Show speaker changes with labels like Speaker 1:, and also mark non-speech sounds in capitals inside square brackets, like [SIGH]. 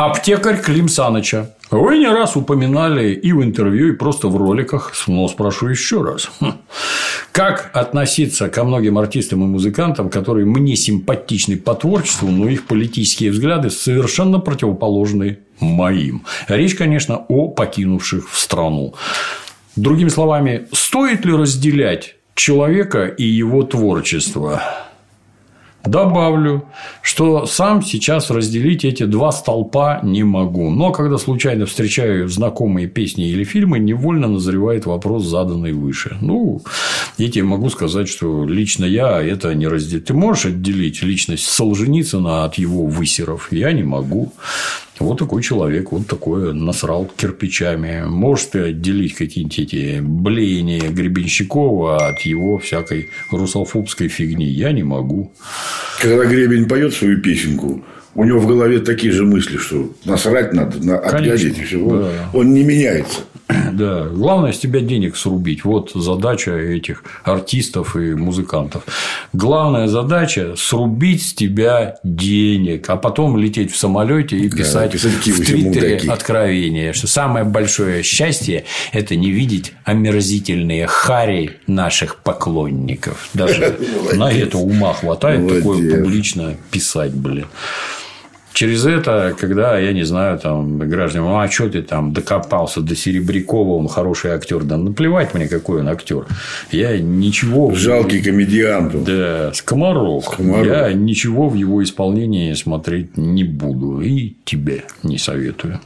Speaker 1: Аптекарь Клим Саныча. Вы не раз упоминали и в интервью, и просто в роликах, но спрошу еще раз. Хм. Как относиться ко многим артистам и музыкантам, которые мне симпатичны по творчеству, но их политические взгляды совершенно противоположны моим? Речь, конечно, о покинувших в страну. Другими словами, стоит ли разделять человека и его творчество? Добавлю, что сам сейчас разделить эти два столпа не могу. Но когда случайно встречаю знакомые песни или фильмы, невольно назревает вопрос, заданный выше. Ну, я тебе могу сказать, что лично я это не разделю. Ты можешь отделить личность Солженицына от его высеров? Я не могу. Вот такой человек, вот такое насрал кирпичами. Может отделить какие-нибудь эти блеяния Гребенщикова от его всякой русофобской фигни? Я не могу.
Speaker 2: Когда Гребень поет свою песенку, у него в голове такие же мысли, что насрать надо, на и все. Да. Он не меняется. [CLEARS THROAT]
Speaker 1: Да, главное с тебя денег срубить. Вот задача этих артистов и музыкантов. Главная задача срубить с тебя денег, а потом лететь в самолете и писать, да, писать в Твиттере откровение, что самое большое счастье – это не видеть омерзительные хари наших поклонников. Даже [LAUGHS] на это ума хватает такое публично писать, блин. Через это, когда, я не знаю, там, граждане, ну, а что ты там докопался до Серебрякова, он хороший актер. Да наплевать мне, какой он актер. Я ничего...
Speaker 2: Жалкий комедиант.
Speaker 1: Да, Скоморох. Скоморох. Я ничего в его исполнении смотреть не буду. И тебе не советую.